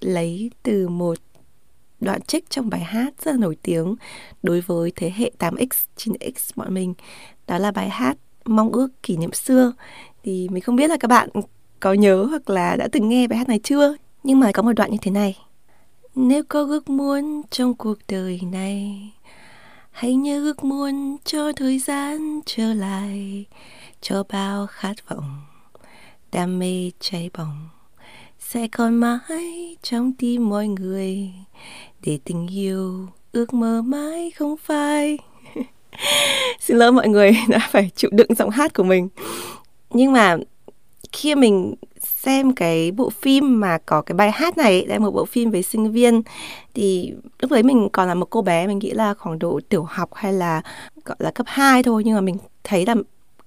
lấy từ một đoạn trích trong bài hát rất là nổi tiếng đối với thế hệ 8X, 9X bọn mình. Đó là bài hát Mong ước kỷ niệm xưa. Thì mình không biết là các bạn có nhớ hoặc là đã từng nghe bài hát này chưa? Nhưng mà có một đoạn như thế này. Nếu có ước muốn trong cuộc đời này Hãy nhớ ước muốn cho thời gian trở lại Cho bao khát vọng Đam mê cháy bỏng sẽ còn mãi trong tim mọi người. Để tình yêu ước mơ mãi không phai. Xin lỗi mọi người đã phải chịu đựng giọng hát của mình. Nhưng mà khi mình xem cái bộ phim mà có cái bài hát này là một bộ phim về sinh viên, thì lúc đấy mình còn là một cô bé, mình nghĩ là khoảng độ tiểu học hay là, gọi là cấp 2 thôi. Nhưng mà mình thấy là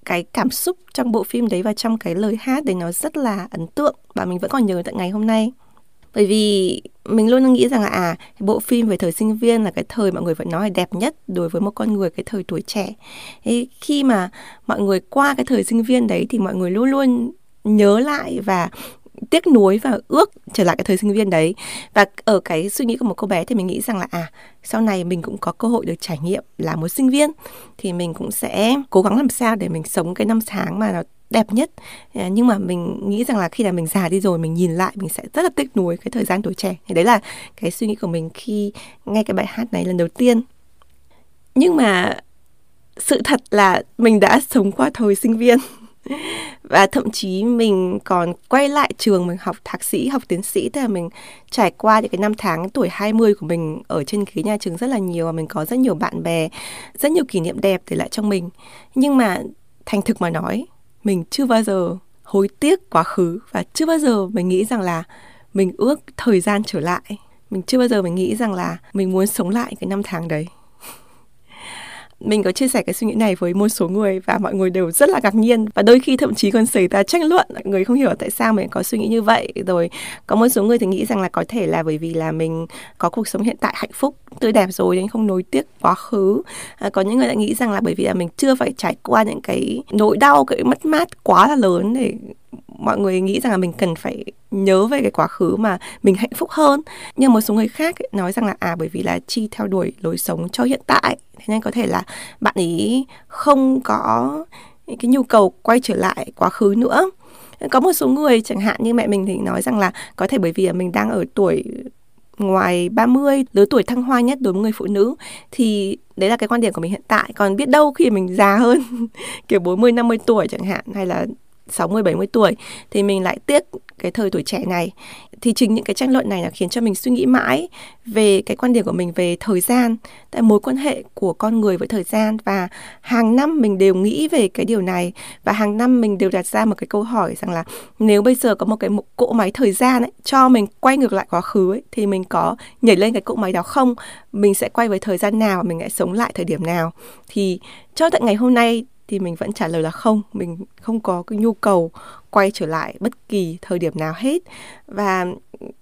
cái cảm xúc trong bộ phim đấy và trong cái lời hát đấy nó rất là ấn tượng và mình vẫn còn nhớ tận ngày hôm nay. Bởi vì mình luôn nghĩ rằng là à bộ phim về thời sinh viên là cái thời mọi người vẫn nói là đẹp nhất đối với một con người cái thời tuổi trẻ. Thế khi mà mọi người qua cái thời sinh viên đấy thì mọi người luôn luôn nhớ lại và tiếc nuối và ước trở lại cái thời sinh viên đấy. Và ở cái suy nghĩ của một cô bé thì mình nghĩ rằng là à sau này mình cũng có cơ hội được trải nghiệm là một sinh viên, thì mình cũng sẽ cố gắng làm sao để mình sống cái năm tháng mà nó đẹp nhất. À, nhưng mà mình nghĩ rằng là khi là mình già đi rồi, mình nhìn lại, mình sẽ rất là tiếc nuối cái thời gian tuổi trẻ. Thì đấy là cái suy nghĩ của mình khi nghe cái bài hát này lần đầu tiên. Nhưng mà sự thật là mình đã sống qua thời sinh viên. và thậm chí mình còn quay lại trường mình học thạc sĩ, học tiến sĩ tức là mình trải qua những cái năm tháng tuổi 20 của mình ở trên ghế nhà trường rất là nhiều và mình có rất nhiều bạn bè, rất nhiều kỷ niệm đẹp để lại trong mình. Nhưng mà thành thực mà nói, mình chưa bao giờ hối tiếc quá khứ và chưa bao giờ mình nghĩ rằng là mình ước thời gian trở lại. Mình chưa bao giờ mình nghĩ rằng là mình muốn sống lại cái năm tháng đấy mình có chia sẻ cái suy nghĩ này với một số người và mọi người đều rất là ngạc nhiên. Và đôi khi thậm chí còn xảy ra tranh luận. Mọi người không hiểu tại sao mình có suy nghĩ như vậy. Rồi có một số người thì nghĩ rằng là có thể là bởi vì là mình có cuộc sống hiện tại hạnh phúc tươi đẹp rồi nên không nối tiếc quá khứ. À, có những người lại nghĩ rằng là bởi vì là mình chưa phải trải qua những cái nỗi đau cái mất mát quá là lớn để mọi người nghĩ rằng là mình cần phải nhớ về cái quá khứ mà mình hạnh phúc hơn. Nhưng một số người khác ấy, nói rằng là à bởi vì là chi theo đuổi lối sống cho hiện tại. Thế nên có thể là bạn ấy không có cái nhu cầu quay trở lại quá khứ nữa. Có một số người chẳng hạn như mẹ mình thì nói rằng là có thể bởi vì là mình đang ở tuổi ngoài 30 lứa tuổi thăng hoa nhất đối với người phụ nữ thì đấy là cái quan điểm của mình hiện tại. Còn biết đâu khi mình già hơn kiểu 40 50 tuổi chẳng hạn hay là 60 70 tuổi thì mình lại tiếc cái thời tuổi trẻ này. Thì chính những cái tranh luận này là khiến cho mình suy nghĩ mãi về cái quan điểm của mình về thời gian tại mối quan hệ của con người với thời gian. Và hàng năm mình đều nghĩ về cái điều này và hàng năm mình đều đặt ra một cái câu hỏi rằng là nếu bây giờ có một cái một cỗ máy thời gian ấy cho mình quay ngược lại quá khứ ấy, thì mình có nhảy lên cái cỗ máy đó không? Mình sẽ quay với thời gian nào và mình sẽ sống lại thời điểm nào? Thì cho tận ngày hôm nay thì mình vẫn trả lời là không. Mình không có cái nhu cầu quay trở lại bất kỳ thời điểm nào hết. Và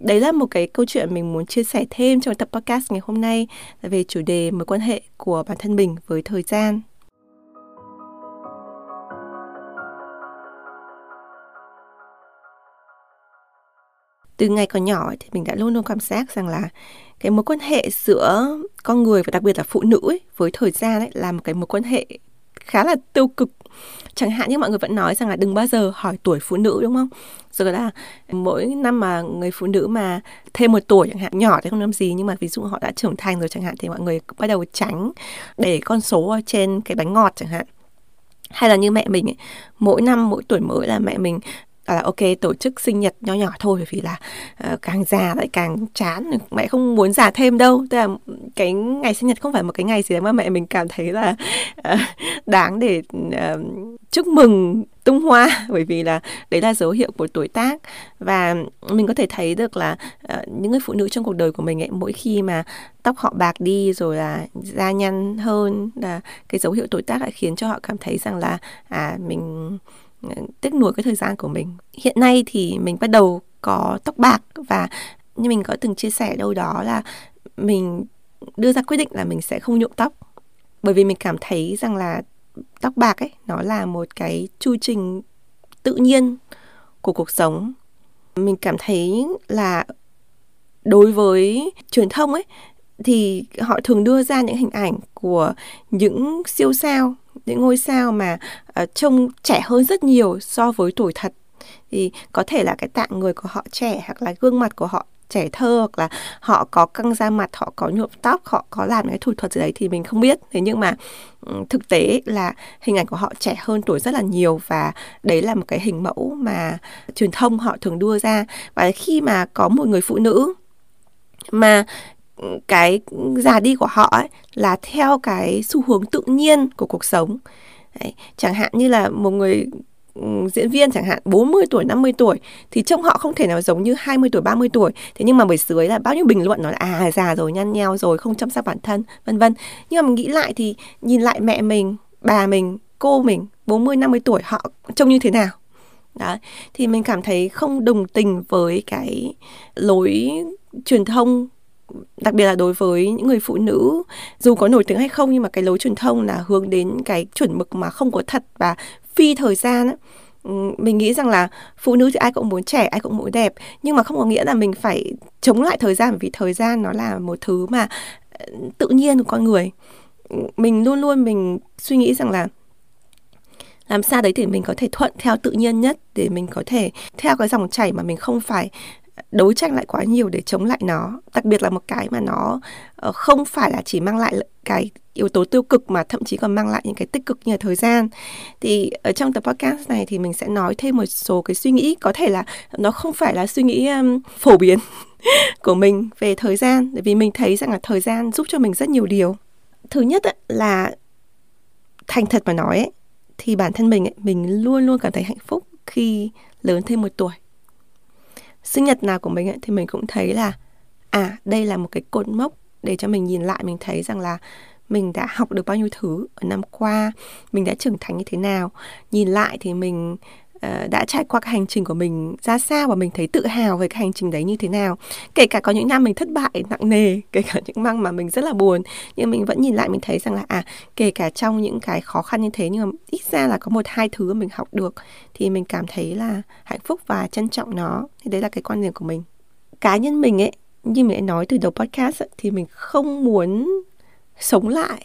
đấy là một cái câu chuyện mình muốn chia sẻ thêm trong tập podcast ngày hôm nay về chủ đề mối quan hệ của bản thân mình với thời gian. Từ ngày còn nhỏ thì mình đã luôn luôn cảm giác rằng là cái mối quan hệ giữa con người và đặc biệt là phụ nữ ấy, với thời gian ấy là một cái mối quan hệ khá là tiêu cực. Chẳng hạn như mọi người vẫn nói rằng là đừng bao giờ hỏi tuổi phụ nữ đúng không? Rồi là mỗi năm mà người phụ nữ mà thêm một tuổi chẳng hạn nhỏ thì không làm gì nhưng mà ví dụ họ đã trưởng thành rồi chẳng hạn thì mọi người bắt đầu tránh để con số trên cái bánh ngọt chẳng hạn. Hay là như mẹ mình ấy, mỗi năm mỗi tuổi mới là mẹ mình là ok tổ chức sinh nhật nho nhỏ thôi bởi vì là uh, càng già lại càng chán mẹ không muốn già thêm đâu. Tức là cái ngày sinh nhật không phải một cái ngày gì mà mẹ mình cảm thấy là uh, đáng để uh, chúc mừng tung hoa bởi vì là đấy là dấu hiệu của tuổi tác. Và mình có thể thấy được là uh, những người phụ nữ trong cuộc đời của mình ấy mỗi khi mà tóc họ bạc đi rồi là da nhăn hơn là cái dấu hiệu tuổi tác lại khiến cho họ cảm thấy rằng là à mình tiếc nuối cái thời gian của mình. Hiện nay thì mình bắt đầu có tóc bạc và như mình có từng chia sẻ đâu đó là mình đưa ra quyết định là mình sẽ không nhuộm tóc. Bởi vì mình cảm thấy rằng là tóc bạc ấy, nó là một cái chu trình tự nhiên của cuộc sống. Mình cảm thấy là đối với truyền thông ấy, thì họ thường đưa ra những hình ảnh của những siêu sao những ngôi sao mà uh, trông trẻ hơn rất nhiều so với tuổi thật. Thì có thể là cái tạng người của họ trẻ hoặc là gương mặt của họ trẻ thơ hoặc là họ có căng da mặt họ có nhuộm tóc họ có làm cái thủ thuật gì đấy thì mình không biết. Thế nhưng mà ừ, thực tế là hình ảnh của họ trẻ hơn tuổi rất là nhiều và đấy là một cái hình mẫu mà truyền thông họ thường đưa ra. Và khi mà có một người phụ nữ mà cái già đi của họ ấy là theo cái xu hướng tự nhiên của cuộc sống Đấy, chẳng hạn như là một người ừ, diễn viên chẳng hạn 40 tuổi, 50 tuổi thì trông họ không thể nào giống như 20 tuổi, 30 tuổi. Thế nhưng mà bởi dưới là bao nhiêu bình luận nói là à già rồi, nhăn nheo rồi, không chăm sóc bản thân, vân vân. Nhưng mà mình nghĩ lại thì nhìn lại mẹ mình, bà mình, cô mình 40, 50 tuổi họ trông như thế nào? Đó. Thì mình cảm thấy không đồng tình với cái lối truyền thông đặc biệt là đối với những người phụ nữ, dù có nổi tiếng hay không, nhưng mà cái lối truyền thông là hướng đến cái chuẩn mực mà không có thật và phi thời gian ấy ừ, mình nghĩ rằng là phụ nữ thì ai cũng muốn trẻ, ai cũng muốn đẹp, nhưng mà không có nghĩa là mình phải chống lại thời gian vì thời gian nó là một thứ mà ừ, tự nhiên của con người. Ừ, mình luôn luôn mình suy nghĩ rằng là làm sao đấy thì mình có thể thuận theo tự nhiên nhất, để mình có thể theo cái dòng chảy mà mình không phải đấu tranh lại quá nhiều để chống lại nó. Đặc biệt là một cái mà nó ờ, không phải là chỉ mang lại cái yếu tố tiêu cực mà thậm chí còn mang lại những cái tích cực như là thời gian. Thì ở trong tập podcast này thì mình sẽ nói thêm một số cái suy nghĩ có thể là nó không phải là suy nghĩ um, phổ biến của mình về thời gian bởi vì mình thấy rằng là thời gian giúp cho mình rất nhiều điều. Thứ nhất là thành thật mà nói ấy, thì bản thân mình ấy, mình luôn luôn cảm thấy hạnh phúc khi lớn thêm một tuổi sinh nhật nào của mình ấy, thì mình cũng thấy là à đây là một cái cột mốc để cho mình nhìn lại mình thấy rằng là mình đã học được bao nhiêu thứ ở năm qua mình đã trưởng thành như thế nào. Nhìn lại thì mình Ờ, đã trải qua cái hành trình của mình ra sao và mình thấy tự hào về cái hành trình đấy như thế nào. Kể cả có những năm mình thất bại nặng nề kể cả những năm mà mình rất là buồn nhưng mình vẫn nhìn lại mình thấy rằng là à kể cả trong những cái khó khăn như thế nhưng mà ít ra là có một hai thứ mình học được thì mình cảm thấy là hạnh phúc và trân trọng nó. Thì đấy là cái quan điểm của mình. Cá nhân mình ấy như mình đã nói từ đầu podcast ấy, thì mình không muốn sống lại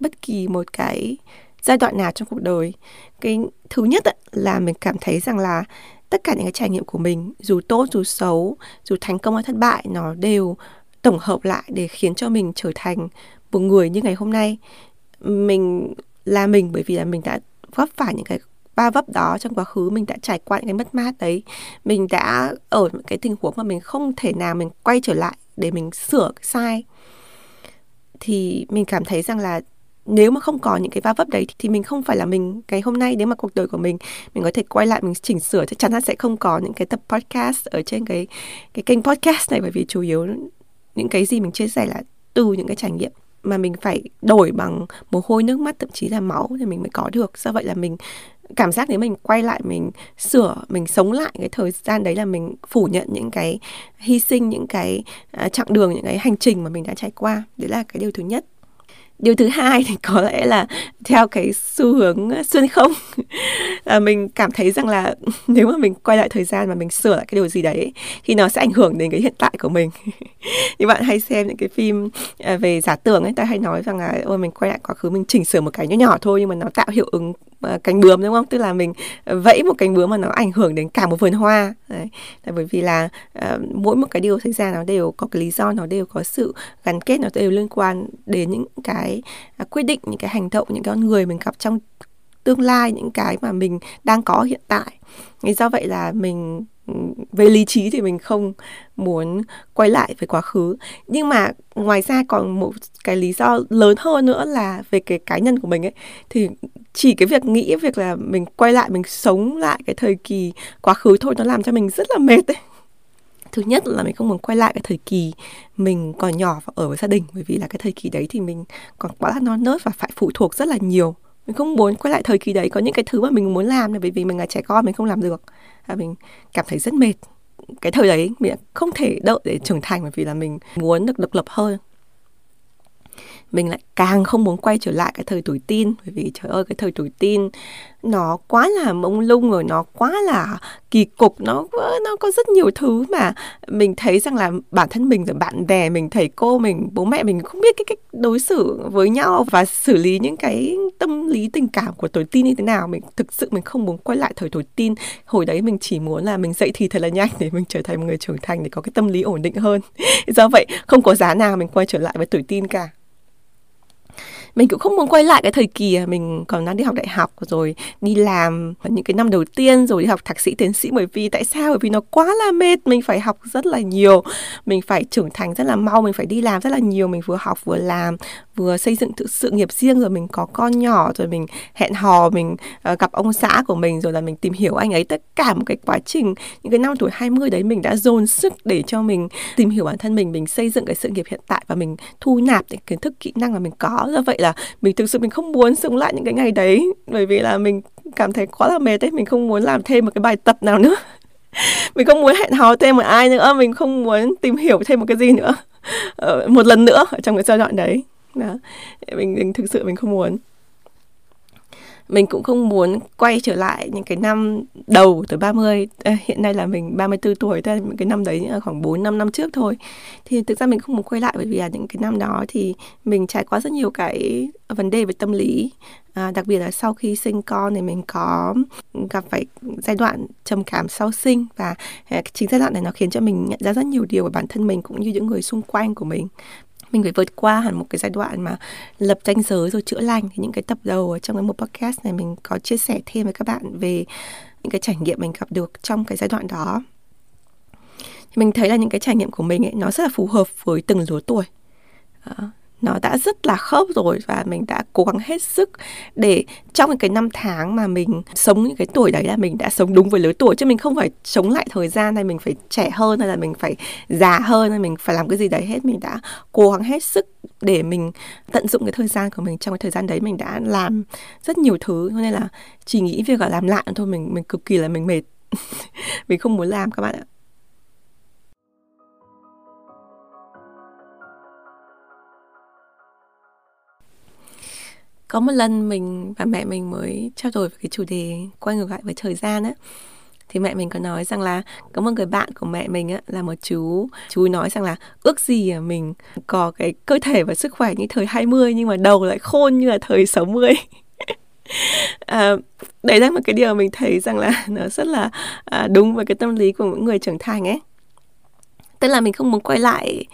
bất kỳ một cái giai đoạn nào trong cuộc đời. Cái thứ nhất ấy, là mình cảm thấy rằng là tất cả những cái trải nghiệm của mình dù tốt dù xấu dù thành công hay thất bại nó đều tổng hợp lại để khiến cho mình trở thành một người như ngày hôm nay. Mình là mình bởi vì là mình đã vấp phải những cái ba vấp đó trong quá khứ mình đã trải qua những cái mất mát đấy. Mình đã ở cái tình huống mà mình không thể nào mình quay trở lại để mình sửa cái sai. Thì mình cảm thấy rằng là nếu mà không có những cái va vấp đấy thì mình không phải là mình ngày hôm nay. Nếu mà cuộc đời của mình mình có thể quay lại mình chỉnh sửa chắc chắn là sẽ không có những cái tập podcast ở trên cái cái kênh podcast này. Bởi vì chủ yếu những cái gì mình chia sẻ là từ những cái trải nghiệm mà mình phải đổi bằng mồ hôi nước mắt thậm chí là máu thì mình mới có được. Do vậy là mình cảm giác nếu mình quay lại mình sửa mình sống lại cái thời gian đấy là mình phủ nhận những cái hy sinh những cái uh, chặng đường những cái hành trình mà mình đã trải qua. Đấy là cái điều thứ nhất điều thứ hai thì có lẽ là theo cái xu hướng ờ, xuyên không. À, mình cảm thấy rằng là nếu mà mình quay lại thời gian mà mình sửa lại cái điều gì đấy thì nó sẽ ảnh hưởng đến cái hiện tại của mình. Như bạn hay xem những cái phim ờ, về giả tưởng ấy ta hay nói rằng là ôi mình quay lại quá khứ mình chỉnh sửa một cái nhỏ nhỏ thôi nhưng mà nó tạo hiệu ứng Ờ, cánh bướm đúng không? Tức là mình ờ, vẫy một cánh bướm mà nó ảnh hưởng đến cả một vườn hoa. Đấy là bởi vì là uh, mỗi một cái điều xảy ra nó đều có cái lý do nó đều có sự gắn kết nó đều liên quan đến những cái uh, quyết định những cái hành động những con người mình gặp trong tương lai những cái mà mình đang có hiện tại. Vì do vậy là mình về lý trí thì mình không muốn quay lại với quá khứ. Nhưng mà ngoài ra còn một cái lý do lớn hơn nữa là về cái cá nhân của mình ấy, thì chỉ cái việc nghĩ, việc là mình quay lại, mình sống lại cái thời kỳ quá khứ thôi, nó làm cho mình rất là mệt ấy. Thứ nhất là mình không muốn quay lại cái thời kỳ mình còn nhỏ và ở với gia đình, bởi vì là cái thời kỳ đấy thì mình còn quá là non nớt và phải phụ thuộc rất là nhiều mình không muốn quay lại thời kỳ đấy có những cái thứ mà mình muốn làm là bởi vì mình là trẻ con mình không làm được. À, mình cảm thấy rất mệt. Cái thời đấy mình không thể đợi để trưởng thành bởi vì là mình muốn được độc lập hơn mình lại càng không muốn quay trở lại cái thời tuổi tin bởi vì trời ơi, cái thời tuổi tin nó quá là mông lung rồi, nó quá là kỳ cục, nó nó có rất nhiều thứ mà mình thấy rằng là bản thân mình, rồi bạn bè mình, thầy cô mình, bố mẹ mình không biết cái cách đối xử với nhau và xử lý những cái tâm lý tình cảm của tuổi tin như thế nào. Mình thực sự mình không muốn quay lại thời tuổi tin hồi đấy mình chỉ muốn là mình dậy thì thật là nhanh để mình trở thành một người trưởng thành, để có cái tâm lý ổn định hơn. Do vậy không có giá nào mình quay trở lại với tuổi tin cả mình cũng không muốn quay lại cái thời kỳ à, mình còn đang đi học đại học rồi đi làm những cái năm đầu tiên rồi đi học thạc sĩ tiến sĩ. Bởi vì tại sao? Bởi vì nó quá là mệt mình phải học rất là nhiều. Mình phải trưởng thành rất là mau mình phải đi làm rất là nhiều. Mình vừa học vừa làm vừa xây dựng tự sự nghiệp riêng rồi mình có con nhỏ rồi mình hẹn hò mình uh, gặp ông xã của mình rồi là mình tìm hiểu anh ấy. Tất cả một cái quá trình những cái năm tuổi 20 đấy mình đã dồn sức để cho mình tìm hiểu bản thân mình mình xây dựng cái sự nghiệp hiện tại và mình thu nạp những kiến thức kỹ năng mà mình có. Do vậy là mình thực sự mình không muốn sống lại những cái ngày đấy bởi vì là mình cảm thấy quá là mệt ấy mình không muốn làm thêm một cái bài tập nào nữa. Mình không muốn hẹn hò thêm một ai nữa mình không muốn tìm hiểu thêm một cái gì nữa. Ờ, một lần nữa ở trong cái giai đoạn đấy. Đó. Mình, mình thực sự mình không muốn mình cũng không muốn quay trở lại những cái năm đầu tới 30 à, hiện nay là mình 34 tuổi tức là những cái năm đấy khoảng 4 năm năm trước thôi. Thì thực ra mình không muốn quay lại bởi vì là những cái năm đó thì mình trải qua rất nhiều cái vấn đề về tâm lý. À, đặc biệt là sau khi sinh con thì mình có gặp phải giai đoạn trầm cảm sau sinh và à, chính giai đoạn này nó khiến cho mình nhận ra rất nhiều điều về bản thân mình cũng như những người xung quanh của mình mình phải vượt qua hẳn một cái giai đoạn mà lập ranh giới rồi chữa lành. Thì những cái tập đầu ở trong cái một podcast này mình có chia sẻ thêm với các bạn về những cái trải nghiệm mình gặp được trong cái giai đoạn đó. Thì mình thấy là những cái trải nghiệm của mình ấy, nó rất là phù hợp với từng lứa tuổi nó đã rất là khớp rồi và mình đã cố gắng hết sức để trong cái năm tháng mà mình sống những cái tuổi đấy là mình đã sống đúng với lứa tuổi. Chứ mình không phải sống lại thời gian này mình phải trẻ hơn hay là mình phải già hơn hay mình phải làm cái gì đấy hết. Mình đã cố gắng hết sức để mình tận dụng cái thời gian của mình. Trong cái thời gian đấy mình đã làm rất nhiều thứ, cho nên là chỉ nghĩ việc là làm lại thôi. Mình mình cực kỳ là mình mệt. Mình không muốn làm các bạn ạ. Có một lần mình và mẹ mình mới trao đổi về cái chủ đề quay ngược lại với thời gian á. Thì mẹ mình có nói rằng là có một người bạn của mẹ mình á là một chú chú nói rằng là ước gì à mình có cái cơ thể và sức khỏe như thời 20 nhưng mà đầu lại khôn như là thời 60 à, đấy là một cái điều mình thấy rằng là nó rất là à, đúng với cái tâm lý của những người trưởng thành ấy. Tức là mình không muốn quay lại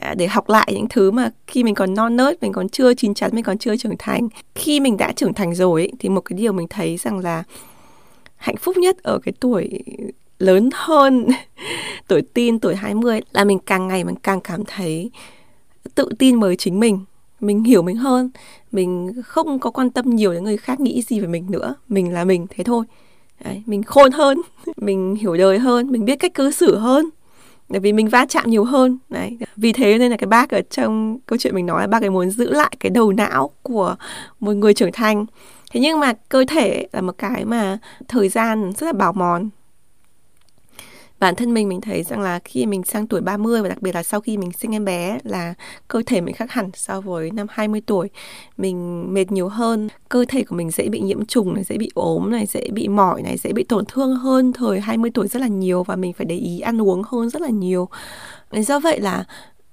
À, để học lại những thứ mà khi mình còn non nớt mình còn chưa chín chắn mình còn chưa trưởng thành. Khi mình đã trưởng thành rồi ấy, thì một cái điều mình thấy rằng là hạnh phúc nhất ở cái tuổi lớn hơn tuổi tin tuổi 20 là mình càng ngày mình càng cảm thấy tự tin với chính mình. Mình hiểu mình hơn. Mình không có quan tâm nhiều đến người khác nghĩ gì về mình nữa. Mình là mình thế thôi. Đấy, mình khôn hơn mình hiểu đời hơn mình biết cách cư xử hơn bởi vì mình va chạm nhiều hơn, đấy. Vì thế nên là cái bác ở trong câu chuyện mình nói là bác ấy muốn giữ lại cái đầu não của một người trưởng thành. Thế nhưng mà cơ thể là một cái mà thời gian rất là bào mòn bản thân mình mình thấy rằng là khi mình sang tuổi 30 và đặc biệt là sau khi mình sinh em bé là cơ thể mình khác hẳn so với năm 20 tuổi. Mình mệt nhiều hơn, cơ thể của mình dễ bị nhiễm trùng này, dễ bị ốm này, dễ bị mỏi này, dễ bị tổn thương hơn thời 20 tuổi rất là nhiều và mình phải để ý ăn uống hơn rất là nhiều. Do vậy là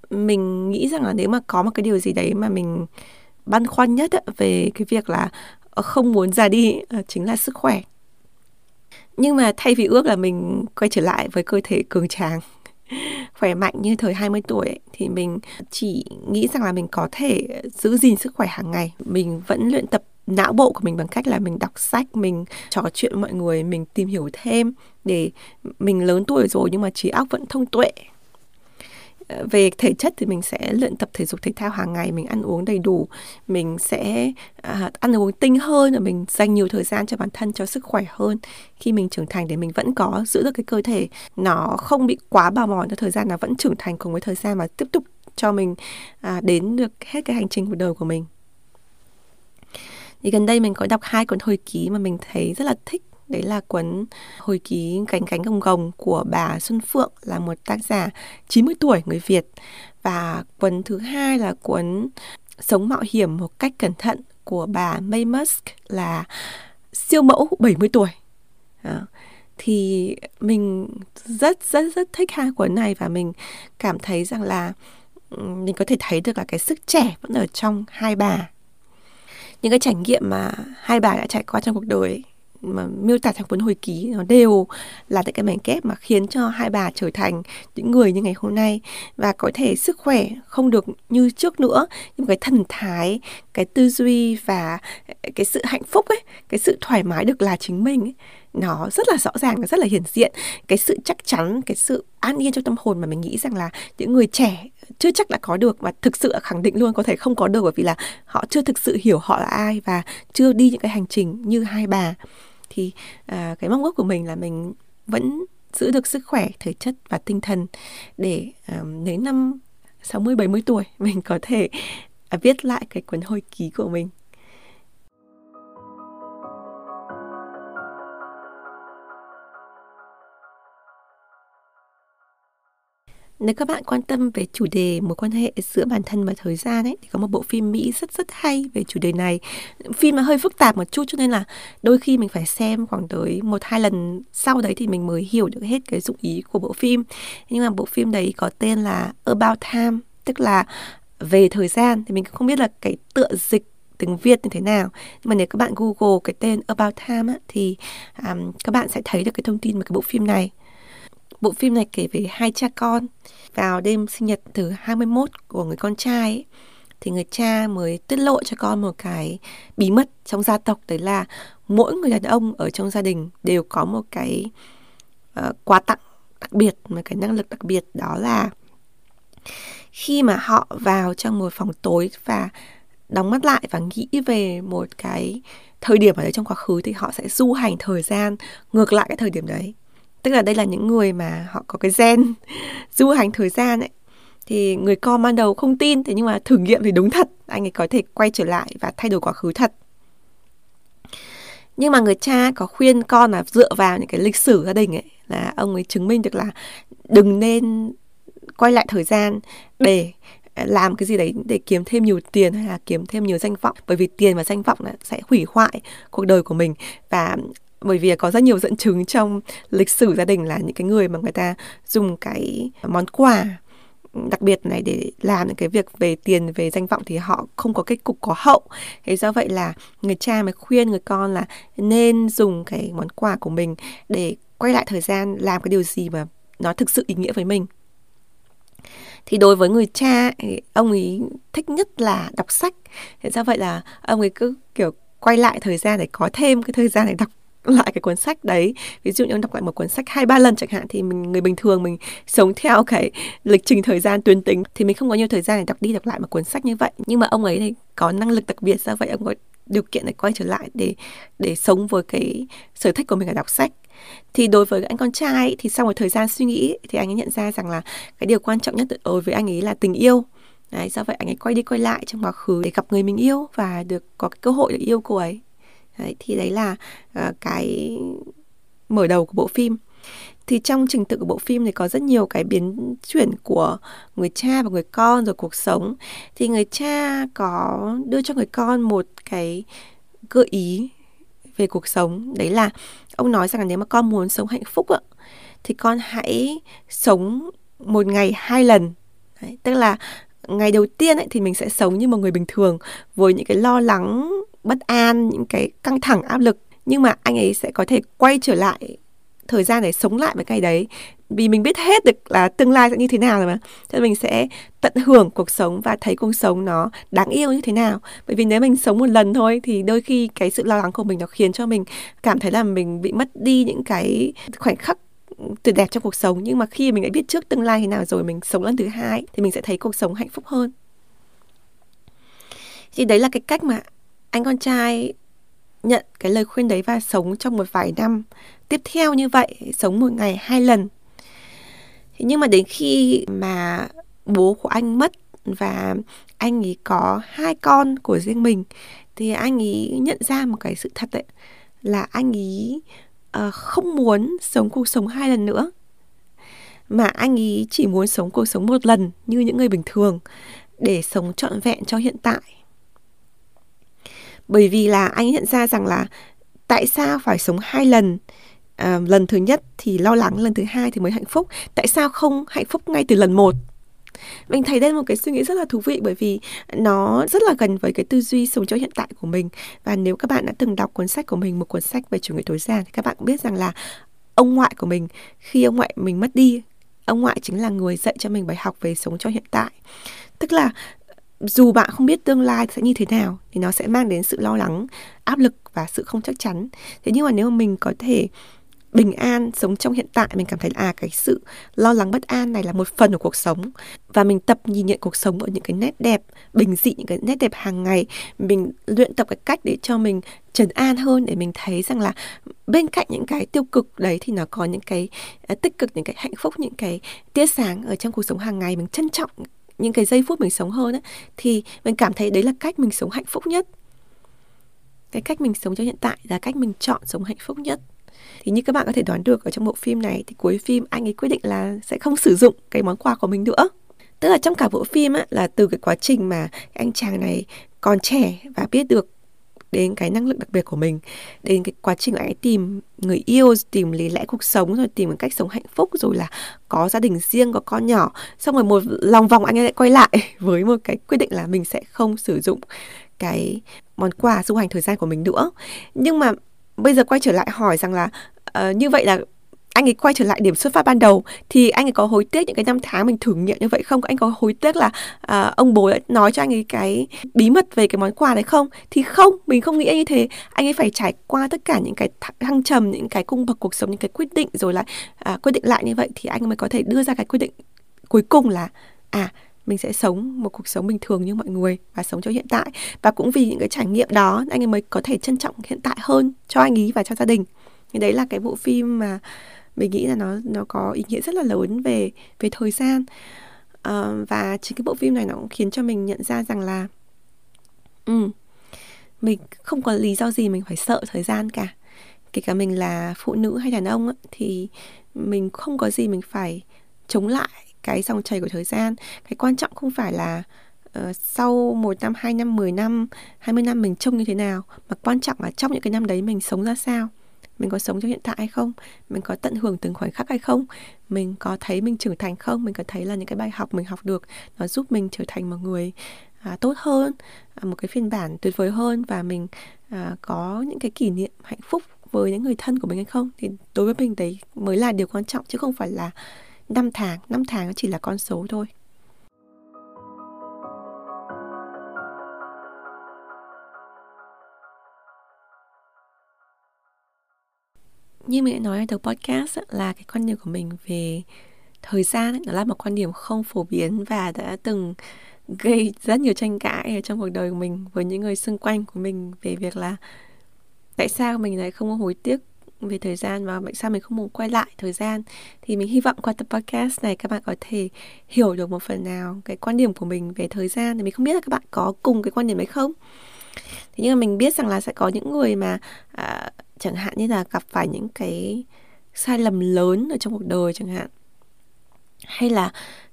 mình nghĩ rằng là nếu mà có một cái điều gì đấy mà mình băn khoăn nhất về cái việc là ờ, không muốn già đi ờ, chính là sức khỏe nhưng mà thay vì ước là mình quay trở lại với cơ thể cường tráng khỏe mạnh như thời 20 tuổi ấy, thì mình chỉ nghĩ rằng là mình có thể giữ gìn sức khỏe hàng ngày. Mình vẫn luyện tập não bộ của mình bằng cách là mình đọc sách mình trò chuyện với mọi người mình tìm hiểu thêm để mình lớn tuổi rồi nhưng mà trí óc vẫn thông tuệ về thể chất thì mình sẽ luyện tập thể dục thể thao hàng ngày mình ăn uống đầy đủ mình sẽ à, ăn uống tinh hơn và mình dành nhiều thời gian cho bản thân cho sức khỏe hơn. Khi mình trưởng thành để mình vẫn có giữ được cái cơ thể nó không bị quá bào mòn cho thời gian nó vẫn trưởng thành cùng với thời gian và tiếp tục cho mình à, đến được hết cái hành trình cuộc đời của mình. Thì gần đây mình có đọc hai cuốn hồi ký mà mình thấy rất là thích đấy là cuốn hồi ký cánh cánh gồng gồng của bà Xuân Phượng là một tác giả 90 tuổi người Việt và cuốn thứ hai là cuốn Sống mạo hiểm một cách cẩn thận của bà May Musk là siêu mẫu 70 tuổi. Đó. Thì mình rất rất rất thích hai cuốn này và mình cảm thấy rằng là mình có thể thấy được là cái sức trẻ vẫn ở trong hai bà những cái trải nghiệm mà hai bà đã trải qua trong cuộc đời ấy, mà miêu tả trong cuốn hồi ký nó đều là những cái mảnh kép mà khiến cho hai bà trở thành những người như ngày hôm nay. Và có thể sức khỏe không được như trước nữa nhưng cái thần thái cái tư duy và cái sự hạnh phúc ấy cái sự thoải mái được là chính mình ấy, nó rất là rõ ràng và rất là hiển diện. Cái sự chắc chắn cái sự an yên trong tâm hồn mà mình nghĩ rằng là những người trẻ chưa chắc đã có được và thực sự khẳng định luôn có thể không có được bởi vì là họ chưa thực sự hiểu họ là ai và chưa đi những cái hành trình như hai bà thì à, cái mong ước của mình là mình vẫn giữ được sức khỏe thể chất và tinh thần để à, đến năm 60 70 tuổi mình có thể uh, viết lại cái cuốn hồi ký của mình. Nếu các bạn quan tâm về chủ đề mối quan hệ giữa bản thân và thời gian ấy thì có một bộ phim Mỹ rất rất hay về chủ đề này. Phim mà hơi phức tạp một chút cho nên là đôi khi mình phải xem khoảng tới một hai lần sau đấy thì mình mới hiểu được hết cái dụng ý của bộ phim. Nhưng mà bộ phim đấy có tên là About Time, tức là về thời gian thì mình cũng không biết là cái tựa dịch tiếng Việt như thế nào nhưng mà nếu các bạn Google cái tên About Time á, thì um, các bạn sẽ thấy được cái thông tin về cái bộ phim này Bộ phim này kể về hai cha con. Vào đêm sinh nhật thứ 21 của người con trai ấy, thì người cha mới tiết lộ cho con một cái bí mật trong gia tộc đấy là mỗi người đàn ông ở trong gia đình đều có một cái uh, quà tặng đặc biệt một cái năng lực đặc biệt đó là khi mà họ vào trong một phòng tối và đóng mắt lại và nghĩ về một cái thời điểm ở đấy trong quá khứ thì họ sẽ du hành thời gian ngược lại cái thời điểm đấy tức là đây là những người mà họ có cái gen du hành thời gian ấy. Thì người con ban đầu không tin, thế nhưng mà thử nghiệm thì đúng thật. Anh ấy có thể quay trở lại và thay đổi quá khứ thật. Nhưng mà người cha có khuyên con là dựa vào những cái lịch sử gia đình ấy, là ông ấy chứng minh được là đừng nên quay lại thời gian để ờ, làm cái gì đấy để kiếm thêm nhiều tiền hay là kiếm thêm nhiều danh vọng. Bởi vì tiền và danh vọng là sẽ hủy hoại cuộc đời của mình. Và bởi vì có rất nhiều dẫn chứng trong lịch sử gia đình là những cái người mà người ta dùng cái món quà ừ, đặc biệt này để làm những cái việc về tiền, về danh vọng thì họ không có kết cục có hậu. Thế do vậy là người cha mới khuyên người con là nên dùng cái món quà của mình để quay lại thời gian làm cái điều gì mà nó thực sự ý nghĩa với mình. Thì đối với người cha ông ấy thích nhất là đọc sách. Thế do vậy là ông ấy cứ, kiểu, quay lại thời gian để có thêm cái thời gian để đọc lại cái cuốn sách đấy. Ví dụ như ông đọc lại một cuốn sách hai ba lần chẳng hạn thì mình người bình thường mình sống theo cái lịch trình thời gian tuyến tính thì mình không có nhiều thời gian để đọc đi đọc lại một cuốn sách như vậy. Nhưng mà ông ấy thì có năng lực đặc biệt ra vậy ông có điều kiện để quay trở lại để để sống với cái sở thích của mình là đọc sách. Thì đối với anh con trai thì sau một thời gian suy nghĩ thì anh ấy nhận ra rằng là cái điều quan trọng nhất đối với anh ấy là tình yêu. Đấy, do vậy anh ấy quay đi quay lại trong quá khứ để gặp người mình yêu và được có cái cơ hội để yêu cô ấy đấy, thì đấy là uh, cái mở đầu của bộ phim. Thì trong trình tự của bộ phim thì có rất nhiều cái biến chuyển của người cha và người con rồi cuộc sống. Thì người cha có đưa cho người con một cái gợi ý về cuộc sống. Đấy là ông nói rằng là nếu mà con muốn sống hạnh phúc ạ thì con hãy sống một ngày hai lần. Đấy, tức là ngày đầu tiên ấy, thì mình sẽ sống như một người bình thường với những cái lo lắng bất an, những cái căng thẳng, áp lực. Nhưng mà anh ấy sẽ có thể quay trở lại thời gian để sống lại với cái đấy. Vì mình biết hết được là tương lai sẽ như thế nào rồi mà. Cho nên mình sẽ tận hưởng cuộc sống và thấy cuộc sống nó đáng yêu như thế nào. Bởi vì nếu mình sống một lần thôi thì đôi khi cái sự lo lắng của mình nó khiến cho mình cảm thấy là mình bị mất đi những cái khoảnh khắc tuyệt đẹp trong cuộc sống. Nhưng mà khi mình đã biết trước tương lai thế nào rồi, mình sống lần thứ hai, thì mình sẽ thấy cuộc sống hạnh phúc hơn. Thì đấy là cái cách mà anh con trai nhận cái lời khuyên đấy và sống trong một vài năm tiếp theo như vậy sống một ngày hai lần. Thế nhưng mà đến khi mà bố của anh mất và anh ấy có hai con của riêng mình thì anh ấy nhận ra một cái sự thật đấy là anh ấy uh, không muốn sống cuộc sống hai lần nữa. Mà anh ấy chỉ muốn sống cuộc sống một lần như những người bình thường để sống trọn vẹn cho hiện tại bởi vì là anh nhận ra rằng là tại sao phải sống hai lần à, lần thứ nhất thì lo lắng lần thứ hai thì mới hạnh phúc. Tại sao không hạnh phúc ngay từ lần một? Mình thấy đây là một cái suy nghĩ rất là thú vị bởi vì nó rất là gần với cái tư duy sống cho hiện tại của mình. Và nếu các bạn đã từng đọc cuốn sách của mình một cuốn sách về chủ nghĩa tối giản thì các bạn cũng biết rằng là ông ngoại của mình khi ông ngoại mình mất đi ông ngoại chính là người dạy cho mình bài học về sống cho hiện tại. Tức là dù bạn không biết tương lai sẽ như thế nào thì nó sẽ mang đến sự lo lắng, áp lực và sự không chắc chắn. Thế nhưng mà nếu mà mình có thể bình an sống trong hiện tại, mình cảm thấy là à cái sự lo lắng bất an này là một phần của cuộc sống. Và mình tập nhìn nhận cuộc sống ở những cái nét đẹp, bình dị, những cái nét đẹp hàng ngày. Mình luyện tập cái cách để cho mình trấn an hơn, để mình thấy rằng là bên cạnh những cái tiêu cực đấy thì nó có những cái à, tích cực, những cái hạnh phúc, những cái tia sáng ở trong cuộc sống hàng ngày. Mình trân trọng những cái giây phút mình sống hơn ấy, thì mình cảm thấy đấy là cách mình sống hạnh phúc nhất. Cái cách mình sống cho hiện tại là cách mình chọn sống hạnh phúc nhất. Thì như các bạn có thể đoán được ở trong bộ phim này thì cuối phim anh ấy quyết định là sẽ không sử dụng cái món quà của mình nữa. Tức là trong cả bộ phim á, là từ cái quá trình mà anh chàng này còn trẻ và biết được đến cái năng lực đặc biệt của mình đến cái quá trình anh ấy tìm người yêu tìm lý lẽ cuộc sống rồi tìm một cách sống hạnh phúc rồi là có gia đình riêng có con nhỏ. Xong rồi một lòng vòng anh ấy lại quay lại với một cái quyết định là mình sẽ không sử dụng cái món quà du hành thời gian của mình nữa. Nhưng mà bây giờ quay trở lại hỏi rằng là uh, như vậy là anh ấy quay trở lại điểm xuất phát ban đầu thì anh ấy có hối tiếc những cái năm tháng mình thử nghiệm như vậy không? Anh có hối tiếc là à, ông bố đã nói cho anh ấy cái bí mật về cái món quà đấy không? Thì không mình không nghĩ như thế. Anh ấy phải trải qua tất cả những cái thăng trầm những cái cung bậc cuộc sống những cái quyết định rồi lại à, quyết định lại như vậy thì anh mới có thể đưa ra cái quyết định cuối cùng là à mình sẽ sống một cuộc sống bình thường như mọi người và sống cho hiện tại. Và cũng vì những cái trải nghiệm đó anh ấy mới có thể trân trọng hiện tại hơn cho anh ấy và cho gia đình. Thì đấy là cái bộ phim mà mình nghĩ là nó nó có ý nghĩa rất là lớn về về thời gian. Uh, và chính cái bộ phim này nó cũng khiến cho mình nhận ra rằng là ừ, mình không có lý do gì mình phải sợ thời gian cả. Kể cả mình là phụ nữ hay đàn ông ấy, thì mình không có gì mình phải chống lại cái dòng chảy của thời gian. Cái quan trọng không phải là uh, sau một năm hai năm mười năm hai mươi năm mình trông như thế nào mà quan trọng là trong những cái năm đấy mình sống ra sao mình có sống trong hiện tại hay không? Mình có tận hưởng từng khoảnh khắc hay không? Mình có thấy mình trưởng thành không? Mình có thấy là những cái bài học mình học được nó giúp mình trở thành một người à, tốt hơn à, một cái phiên bản tuyệt vời hơn và mình à, có những cái kỷ niệm hạnh phúc với những người thân của mình hay không? Thì đối với mình đấy mới là điều quan trọng chứ không phải là năm tháng. Năm tháng chỉ là con số thôi. Như mình đã nói ở đầu podcast là cái quan điểm của mình về thời gian ấy, nó là một quan điểm không phổ biến và đã từng gây rất nhiều tranh cãi ở trong cuộc đời của mình với những người xung quanh của mình về việc là tại sao mình lại không có hối tiếc về thời gian và tại sao mình không muốn quay lại thời gian. Thì mình hy vọng qua tập podcast này các bạn có thể hiểu được một phần nào cái quan điểm của mình về thời gian. Thì mình không biết là các bạn có cùng cái quan điểm đấy không? Thế nhưng mà mình biết rằng là sẽ có những người mà à, chẳng hạn như là gặp phải những cái sai lầm lớn ở trong cuộc đời chẳng hạn. Hay là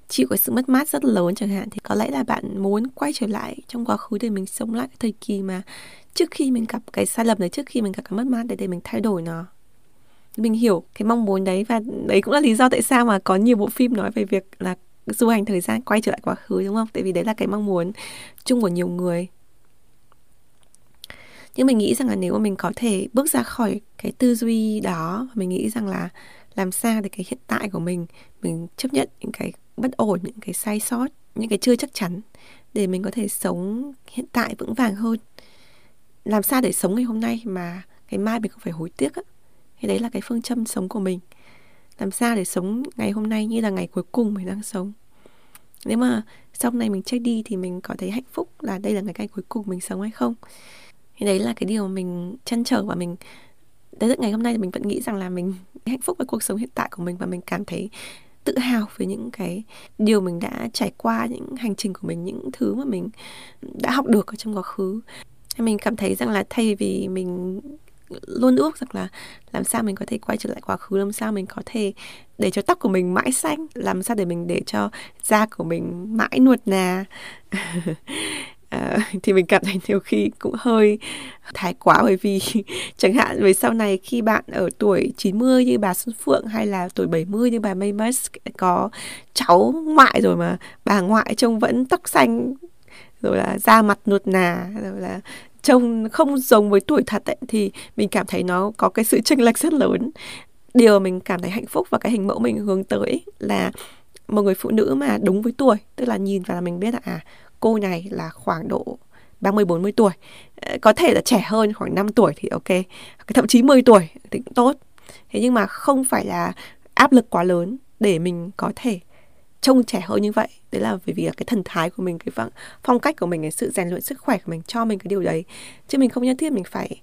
chịu cái sự mất mát rất lớn chẳng hạn, thì có lẽ là bạn muốn quay trở lại trong quá khứ để mình sống lại cái thời kỳ mà trước khi mình gặp cái sai lầm đấy trước khi mình gặp cái mất mát để để mình thay đổi nó. Mình hiểu cái mong muốn đấy và đấy cũng là lý do tại sao mà có nhiều bộ phim nói về việc là du hành thời gian quay trở lại quá khứ, đúng không? Tại vì đấy là cái mong muốn chung của nhiều người nhưng mình nghĩ rằng là nếu mà mình có thể bước ra khỏi cái tư duy đó, mình nghĩ rằng là làm sao để cái hiện tại của mình mình chấp nhận những cái bất ổn, những cái sai sót, những cái chưa chắc chắn để mình có thể sống hiện tại vững vàng hơn. Làm sao để sống ngày hôm nay mà ngày mai mình không phải hối tiếc á? Thì đấy là cái phương châm sống của mình. Làm sao để sống ngày hôm nay như là ngày cuối cùng mình đang sống? Nếu mà sau này mình chết đi thì mình có thấy hạnh phúc là đây là ngày ngày cuối cùng mình sống hay không? Thì đấy là cái điều mình chăn trở và mình, đến tận ngày hôm nay thì mình vẫn nghĩ rằng là mình hạnh phúc với cuộc sống hiện tại của mình và mình cảm thấy tự hào về những cái điều mình đã trải qua, những hành trình của mình, những thứ mà mình đã học được ở trong quá khứ. Mình cảm thấy rằng là thay vì mình luôn ước rằng là làm sao mình có thể quay trở lại quá khứ, làm sao mình có thể để cho tóc của mình mãi xanh, làm sao để mình để cho da của mình mãi nuột nà. à, thì mình cảm thấy nhiều khi cũng hơi thái quá bởi vì chẳng hạn về sau này khi bạn ở tuổi 90 như bà Xuân Phượng hay là tuổi 70 như bà May Musk ờ, có cháu ngoại rồi mà bà ngoại trông vẫn tóc xanh rồi là da mặt nuột nà rồi là trông không giống với tuổi thật ấy, thì mình cảm thấy nó có cái sự chênh lệch rất lớn. Điều mình cảm thấy hạnh phúc và cái hình mẫu mình hướng tới là một người phụ nữ mà đúng với tuổi tức là nhìn vào là mình biết là à cô này là khoảng độ 30 40 tuổi. Ờ, có thể là trẻ hơn khoảng 5 tuổi thì ok. Thậm chí 10 tuổi thì cũng tốt. Thế nhưng mà không phải là áp lực quá lớn để mình có thể trông trẻ hơn như vậy đấy là bởi vì cái thần thái của mình cái vâng, phong cách của mình cái sự rèn luyện sức khỏe của mình cho mình cái điều đấy chứ mình không nhất thiết mình phải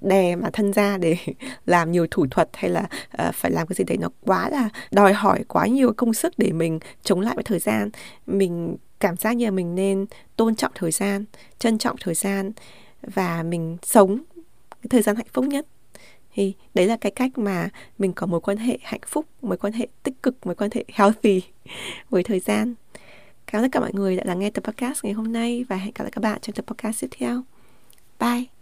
đè mà thân ra để làm nhiều thủ thuật hay là uh, phải làm cái gì đấy nó quá là đòi hỏi quá nhiều công sức để mình chống lại với thời gian mình cảm giác như là mình nên tôn trọng thời gian, trân trọng thời gian và mình sống cái thời gian hạnh phúc nhất. Thì đấy là cái cách mà mình có mối quan hệ hạnh phúc, mối quan hệ tích cực, mối quan hệ healthy với thời gian. Cảm ơn tất cả mọi người đã lắng nghe tập podcast ngày hôm nay và hẹn gặp lại các bạn trong tập podcast tiếp theo. Bye!